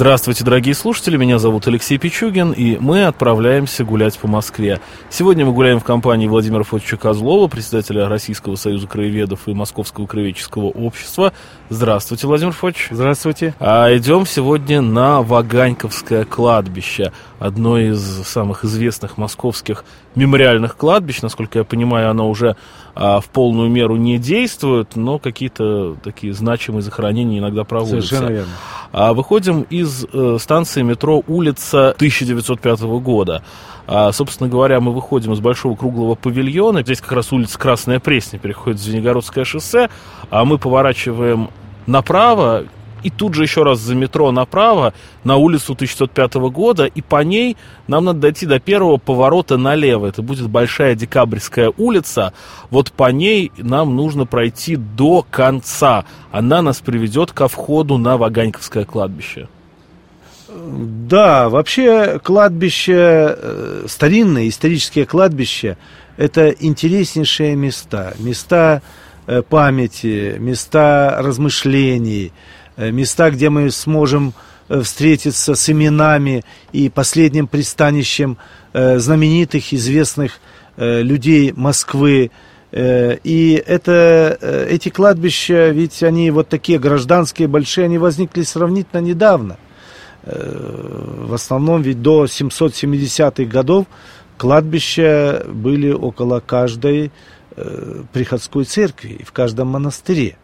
Здравствуйте, дорогие слушатели, меня зовут Алексей Пичугин, и мы отправляемся гулять по Москве. Сегодня мы гуляем в компании Владимира Фотича Козлова, председателя Российского союза краеведов и Московского краеведческого общества. Здравствуйте, Владимир Фотич. Здравствуйте. А идем сегодня на Ваганьковское кладбище, одно из самых известных московских мемориальных кладбищ. Насколько я понимаю, оно уже а, в полную меру не действует, но какие-то такие значимые захоронения иногда проводятся. Совершенно верно. А, выходим из э, станции метро улица 1905 года. А, собственно говоря, мы выходим из большого круглого павильона. Здесь как раз улица Красная Пресня переходит в Звенигородское шоссе, а мы поворачиваем направо и тут же еще раз за метро направо на улицу 1905 года, и по ней нам надо дойти до первого поворота налево. Это будет Большая Декабрьская улица. Вот по ней нам нужно пройти до конца. Она нас приведет ко входу на Ваганьковское кладбище. Да, вообще кладбище, э, старинные исторические кладбища, это интереснейшие места. Места э, памяти, места размышлений, места, где мы сможем встретиться с именами и последним пристанищем знаменитых, известных людей Москвы. И это, эти кладбища, ведь они вот такие гражданские, большие, они возникли сравнительно недавно – Э, в основном ведь до 770-х годов кладбища были около каждой э, приходской церкви и в каждом монастыре.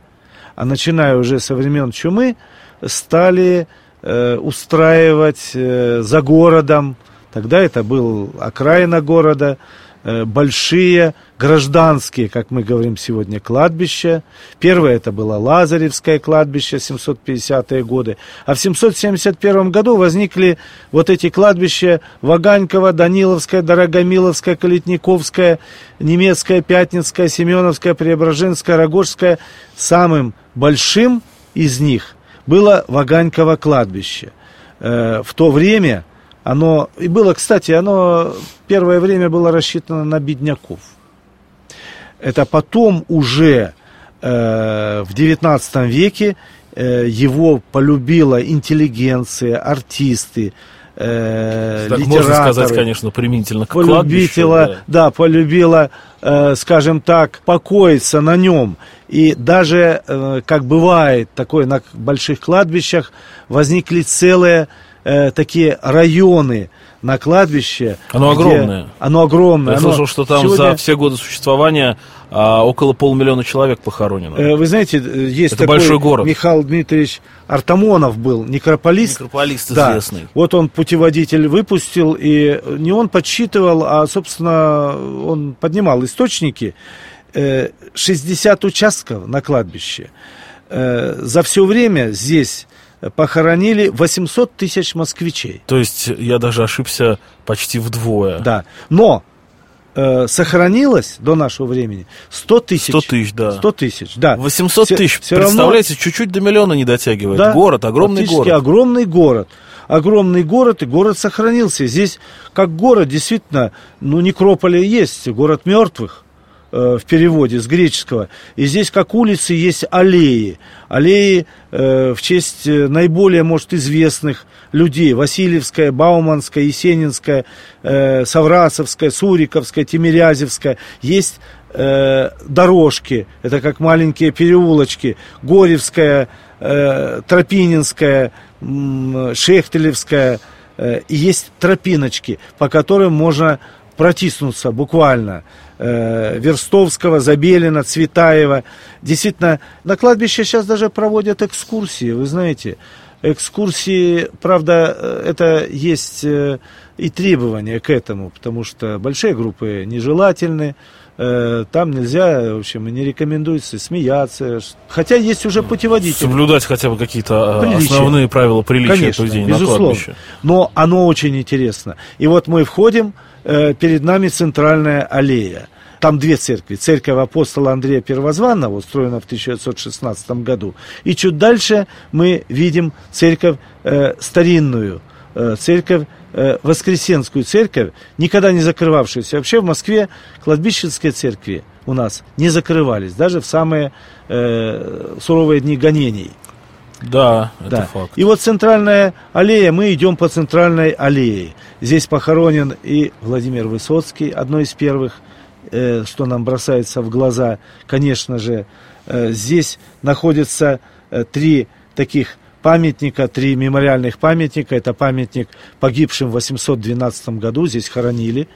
А начиная уже со времен чумы стали э, устраивать за городом, тогда это был окраина города, Э, большие гражданские, как мы говорим сегодня, кладбища. Первое это было Лазаревское кладбище, 750-е годы. А в 771 году возникли вот эти кладбища Ваганьково, Даниловское, Дорогомиловское, Калитниковское, Немецкое, Пятницкое, Семеновское, Преображенское, Рогожское. Самым большим из них было Ваганьково кладбище. Э, в то время оно, и было, кстати, оно первое время было рассчитано на бедняков. Это потом уже э, в XIX веке э, его полюбила интеллигенция, артисты, э, так можно сказать, конечно, применительно к полюбила, да. да, полюбила, э, скажем так, покоиться на нем. И даже, э, как бывает такое на больших кладбищах, возникли целые э, такие районы на кладбище. Оно огромное. Оно огромное. Я оно слышал, что там сегодня... за все годы существования а, около полмиллиона человек похоронено. Э, вы знаете, э, есть Это такой большой город. Михаил Дмитриевич Артамонов был, некрополист. Некрополист известный. Да. Вот он путеводитель выпустил, и не он подсчитывал, а, собственно, он поднимал источники. 60 э, участков на кладбище. За все время здесь похоронили 800 тысяч москвичей. То есть я даже ошибся почти вдвое. Да, но э, сохранилось до нашего времени 100 тысяч. 100 тысяч, да. 100 тысяч, да. 800 тысяч, все представляете, равно... чуть-чуть до миллиона не дотягивает. Да, город, огромный город. огромный город. Огромный город, и город сохранился. Здесь, как город, действительно, ну, некрополя есть, город мертвых. Э, в переводе с греческого. И здесь, как улицы, есть аллеи. Аллеи э, в честь э, наиболее, может, известных людей. Васильевская, Бауманская, Есенинская, э, Саврасовская, Суриковская, Тимирязевская. Есть э, дорожки, это как маленькие переулочки. Горевская, э, Тропининская, э, Шехтелевская. Э, есть тропиночки, по которым можно протиснуться буквально. Э, Верстовского, Забелина, Цветаева. Действительно, на кладбище сейчас даже проводят экскурсии, вы знаете. Экскурсии, правда, э, это есть э, и требования к этому, потому что большие группы нежелательны, там нельзя, в общем, не рекомендуется смеяться. Хотя есть уже путеводители. Соблюдать хотя бы какие-то приличия. основные правила приличия Конечно, поведения безусловно. на кладбище. Но оно очень интересно. И вот мы входим, Э, перед нами центральная аллея. там две церкви. Церковь апостола Андрея Первозванного, устроена в 1916 году. И чуть дальше мы видим церковь э, старинную, э, церковь э, Воскресенскую церковь, никогда не закрывавшуюся. Вообще в Москве кладбищенские церкви у нас не закрывались, даже в самые э, суровые дни гонений. Да, это Да. факт. И вот центральная аллея, мы идем по центральной аллее. Здесь похоронен и Владимир Высоцкий, одно из первых, э, что нам бросается в глаза, конечно же. Э, здесь находятся э, три таких памятника, три мемориальных памятника. Это памятник погибшим в 812 году, здесь хоронили,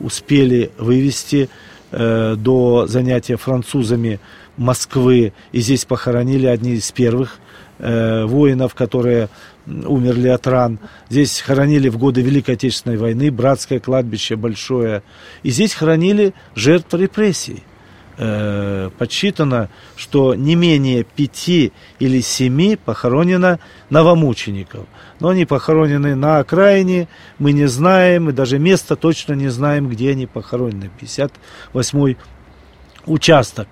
успели вывести э, до занятия французами Москвы. И здесь похоронили одни из первых э, воинов, которые умерли от ран. Здесь хоронили в годы Великой Отечественной войны, братское кладбище большое. И здесь хоронили жертв репрессий. Э, подсчитано, что не менее пяти или семи похоронено новомучеников. Но они похоронены на окраине, мы не знаем, и даже место точно не знаем, где они похоронены. 58-й участок.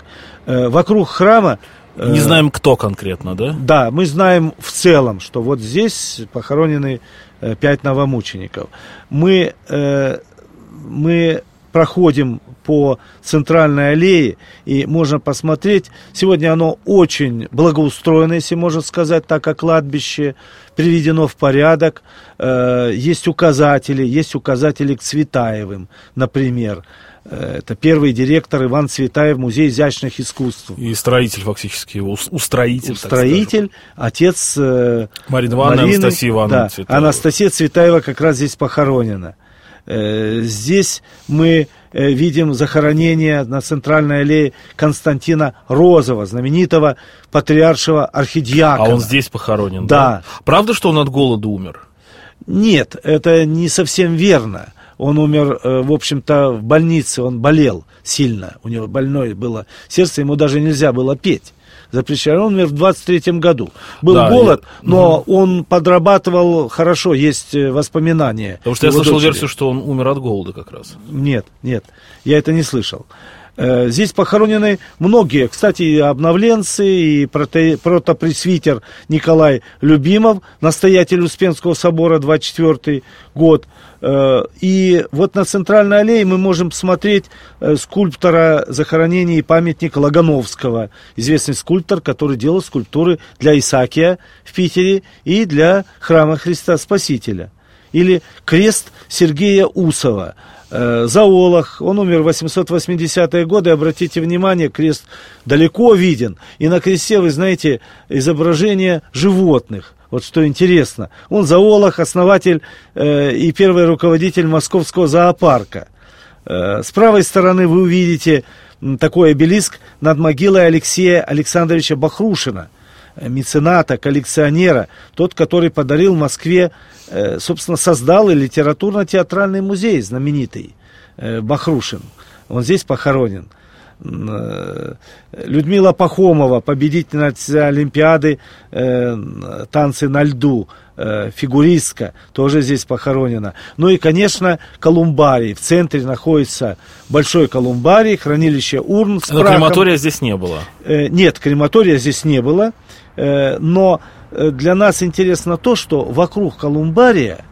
Э, вокруг храма э, Не знаем, кто конкретно, да? да, мы знаем в целом, что вот здесь похоронены э, пять новомучеников. Мы, мы проходим по центральной аллее, и можно посмотреть, сегодня оно очень благоустроено, если можно сказать так, как кладбище, приведено в порядок, есть указатели, есть указатели к Цветаевым, например. Э, Это первый директор Иван Цветаев, Музей изящных искусств. И строитель фактически его, ус- устроитель. так Строитель, отец э. Марина Ивановна, Марины, Анастасия Ивановна да, Цветаева. Анастасия Цветаева как раз здесь похоронена. Э, Здесь мы видим захоронение на центральной аллее Константина Розова, знаменитого патриаршего А архидиакона. он здесь похоронен, Да. Правда, что он от голода умер? Нет, это не совсем верно. Он умер, э, в общем-то, в больнице, он болел сильно, у него больное было сердце, ему даже нельзя было петь. Запрещали. Он умер в 23 году. Был Да, голод, я- но он подрабатывал хорошо, есть э, воспоминания. Потому что я слышал дочери. версию, что он умер от голода как раз. Нет, нет, я это не слышал. Э, Здесь похоронены многие, кстати, и обновленцы, и протопресвитер Николай Любимов, настоятель Успенского собора, 24 год. Э, И вот на центральной аллее мы можем посмотреть э, скульптора захоронения и памятник Лагановского, известный скульптор, который делал скульптуры для Исаакия в Питере и для храма Христа Спасителя. Или крест Сергея Усова, зоолог, он умер в 880-е годы, обратите внимание, крест далеко виден, и на кресте, вы знаете, изображение животных. Вот что интересно, он зоолог, основатель э, и первый руководитель московского зоопарка. Э, С правой стороны вы увидите такой обелиск над могилой Алексея Александровича Бахрушина, э, мецената, коллекционера, тот, который подарил Москве, э, собственно, создал и литературно-театральный музей знаменитый э, Бахрушин. Он здесь похоронен. Э, Людмила Пахомова, победительница Олимпиады э, танцы на льду, э, фигуристка, тоже здесь похоронена. Ну и, конечно, колумбарий. В центре находится большой колумбарий, хранилище урн с Но прахом. крематория здесь не было. Нет, крематория здесь не было, но для нас интересно то, что вокруг колумбария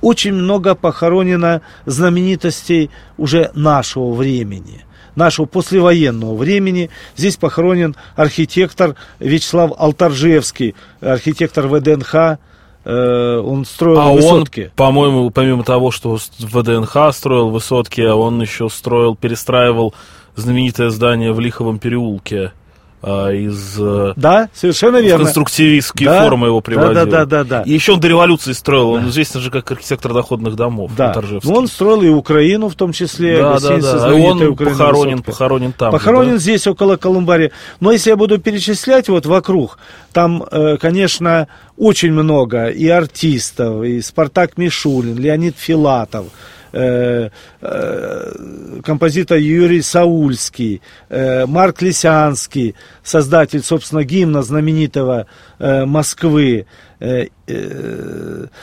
очень много похоронено знаменитостей уже нашего времени нашего послевоенного времени. Здесь похоронен архитектор Вячеслав Алтаржевский, архитектор ВДНХ. Э, Он строил А он, высотки. по-моему, помимо того, что ВДНХ строил высотки, он еще строил, перестраивал знаменитое здание в Лиховом переулке а, из э, Да, совершенно верно. конструктивистские Да, формы его да, приводил. да, да, да, да. И еще он до революции строил. Он известен же как архитектор доходных домов. Да, ну, он строил и Украину, в том числе, да, да, да. И он «Украина похоронен, высотка». похоронен там. Похоронен да? здесь, около Колумбария. Но если я буду перечислять вот вокруг, там, э, конечно, очень много и артистов, и Спартак Мишулин, Леонид Филатов, э, э, композитор Юрий Саульский, э, Марк Лисянский, создатель, собственно, гимна знаменитого Москвы,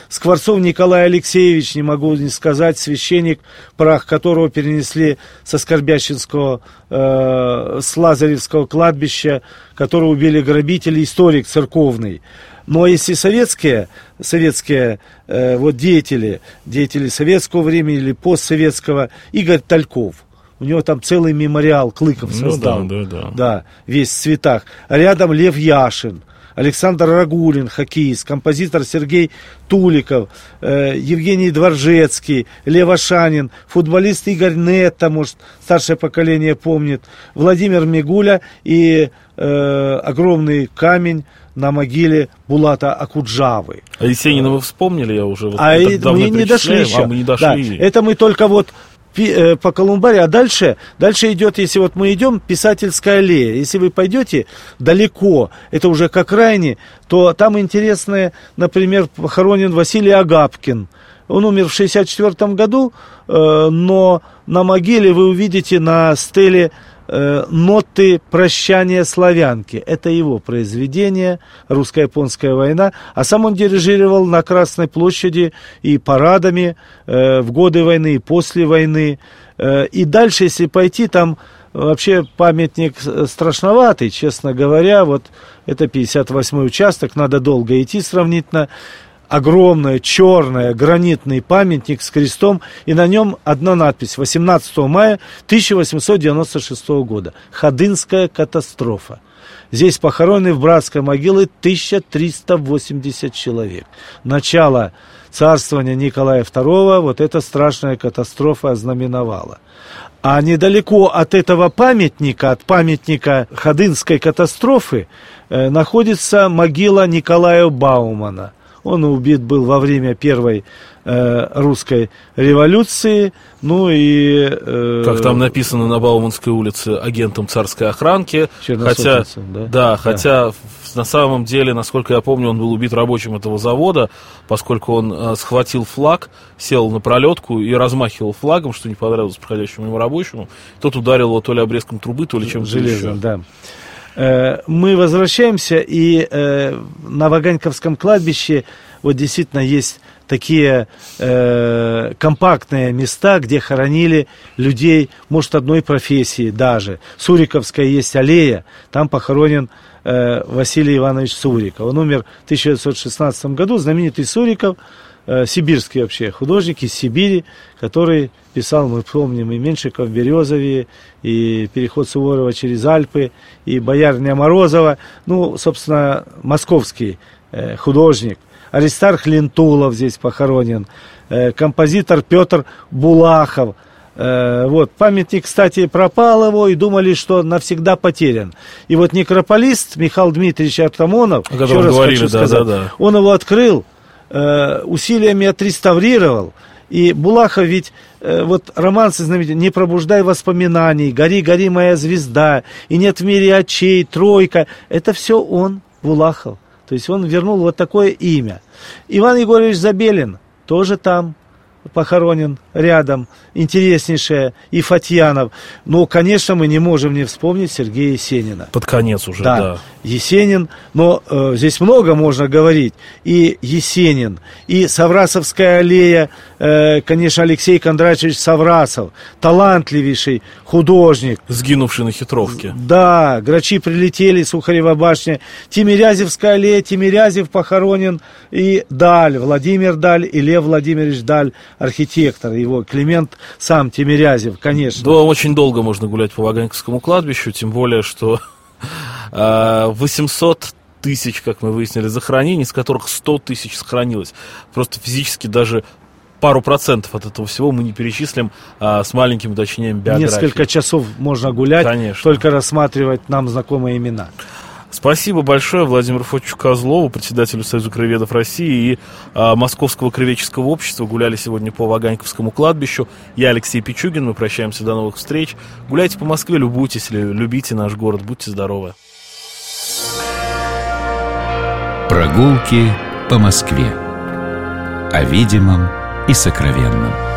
Скворцов Николай Алексеевич, не могу не сказать, священник, прах которого перенесли со Скорбящинского, с Лазаревского кладбища, которого убили грабители, историк церковный. Но если советские, советские э, вот деятели, деятели советского времени или постсоветского, Игорь Тальков, у него там целый мемориал Клыков Ну создал. да, да, да. Да, весь в цветах. Рядом Лев Яшин, Александр Рагулин, хоккеист, композитор Сергей Туликов, э, Евгений Дворжецкий, Лев Ашанин, футболист Игорь Нетта, может, старшее поколение помнит, Владимир Мигуля и э, огромный камень на могиле Булата Акуджавы. А Есенина вы вспомнили, я уже вот А это давно мы не дошли еще. А мы не Да, дошли. это мы только вот э, по Колумбаре, а дальше, дальше идет, если вот мы идем, писательская аллея. Если вы пойдете далеко, это уже к окраине, то там интересное, например, похоронен Василий Агапкин. Он умер в 64 году, э, но на могиле вы увидите на стеле э, ноты прощания славянки. Это его произведение, русско-японская война. А сам он дирижировал на Красной площади и парадами э, в годы войны и после войны. Э, и дальше, если пойти, там вообще памятник страшноватый, честно говоря. Вот это 58-й участок, надо долго идти сравнительно огромный черный гранитный памятник с крестом, и на нем одна надпись 18 мая 1896 года. Ходынская катастрофа. Здесь похоронены в братской могиле 1380 человек. Начало царствования Николая II вот эта страшная катастрофа ознаменовала. А недалеко от этого памятника, от памятника Ходынской катастрофы, э, находится могила Николая Баумана. Он убит был во время первой э, русской революции. Ну и... э, Как там написано на Бауманской улице агентом царской охранки. Хотя, да? да, Да. хотя в- на самом деле, насколько я помню, он был убит рабочим этого завода, поскольку он э, схватил флаг, сел на пролетку и размахивал флагом, что не понравилось проходящему ему рабочему. Тот ударил его то ли обрезком трубы, то ли чем-то железным, еще. да. Э, Мы возвращаемся, и э, на Ваганьковском кладбище вот действительно есть такие э, компактные места, где хоронили людей, может, одной профессии даже. Суриковская есть аллея, там похоронен э, Василий Иванович Суриков. Он умер в 1916 году, знаменитый Суриков, э, сибирский вообще художник из Сибири, который писал, мы помним, и Меньшиков в Березове, и переход Суворова через Альпы, и Боярня Морозова, ну, собственно, московский э, художник. Аристарх Лентулов здесь похоронен, э, композитор Петр Булахов. Э, вот, памятник, кстати, пропал его, и думали, что навсегда потерян. И вот некрополист Михаил Дмитриевич Артамонов, еще раз говорили, хочу да, сказать, да, да. он его открыл, э, усилиями отреставрировал. И Булахов ведь, э, вот романсы знаменитые, «Не пробуждай воспоминаний», «Гори, гори, моя звезда», «И нет в мире очей», «Тройка», это все он, Булахов. То есть он вернул вот такое имя. Иван Егорович Забелин тоже там похоронен рядом, интереснейшее, и Фатьянов. Но, конечно, мы не можем не вспомнить Сергея Есенина. Под конец уже, Да, да. Есенин, но э, здесь много можно говорить. И Есенин, и Саврасовская аллея, э, конечно, Алексей Кондратьевич Саврасов, талантливейший художник. Сгинувший на хитровке. Да, грачи прилетели, Сухарева башня, Тимирязевская аллея, Тимирязев похоронен, и Даль, Владимир Даль, и Лев Владимирович Даль, архитектор, его Климент сам Тимирязев, конечно. Да, очень долго можно гулять по Ваганьковскому кладбищу, тем более, что а, 800 тысяч, как мы выяснили, захоронений, из которых 100 тысяч сохранилось. Просто физически даже пару процентов от этого всего мы не перечислим а, с маленьким уточнением биографии. Несколько часов можно гулять, Конечно. только рассматривать нам знакомые имена. Спасибо большое Владимиру Фотичу Козлову, председателю Союза краеведов России и а, Московского краеведческого общества. Гуляли сегодня по Ваганьковскому кладбищу. Я Алексей Пичугин, мы прощаемся до новых встреч. Гуляйте по Москве, любуйтесь, лю- любите наш город, будьте здоровы. Прогулки по Москве. О видимом и сокровенном.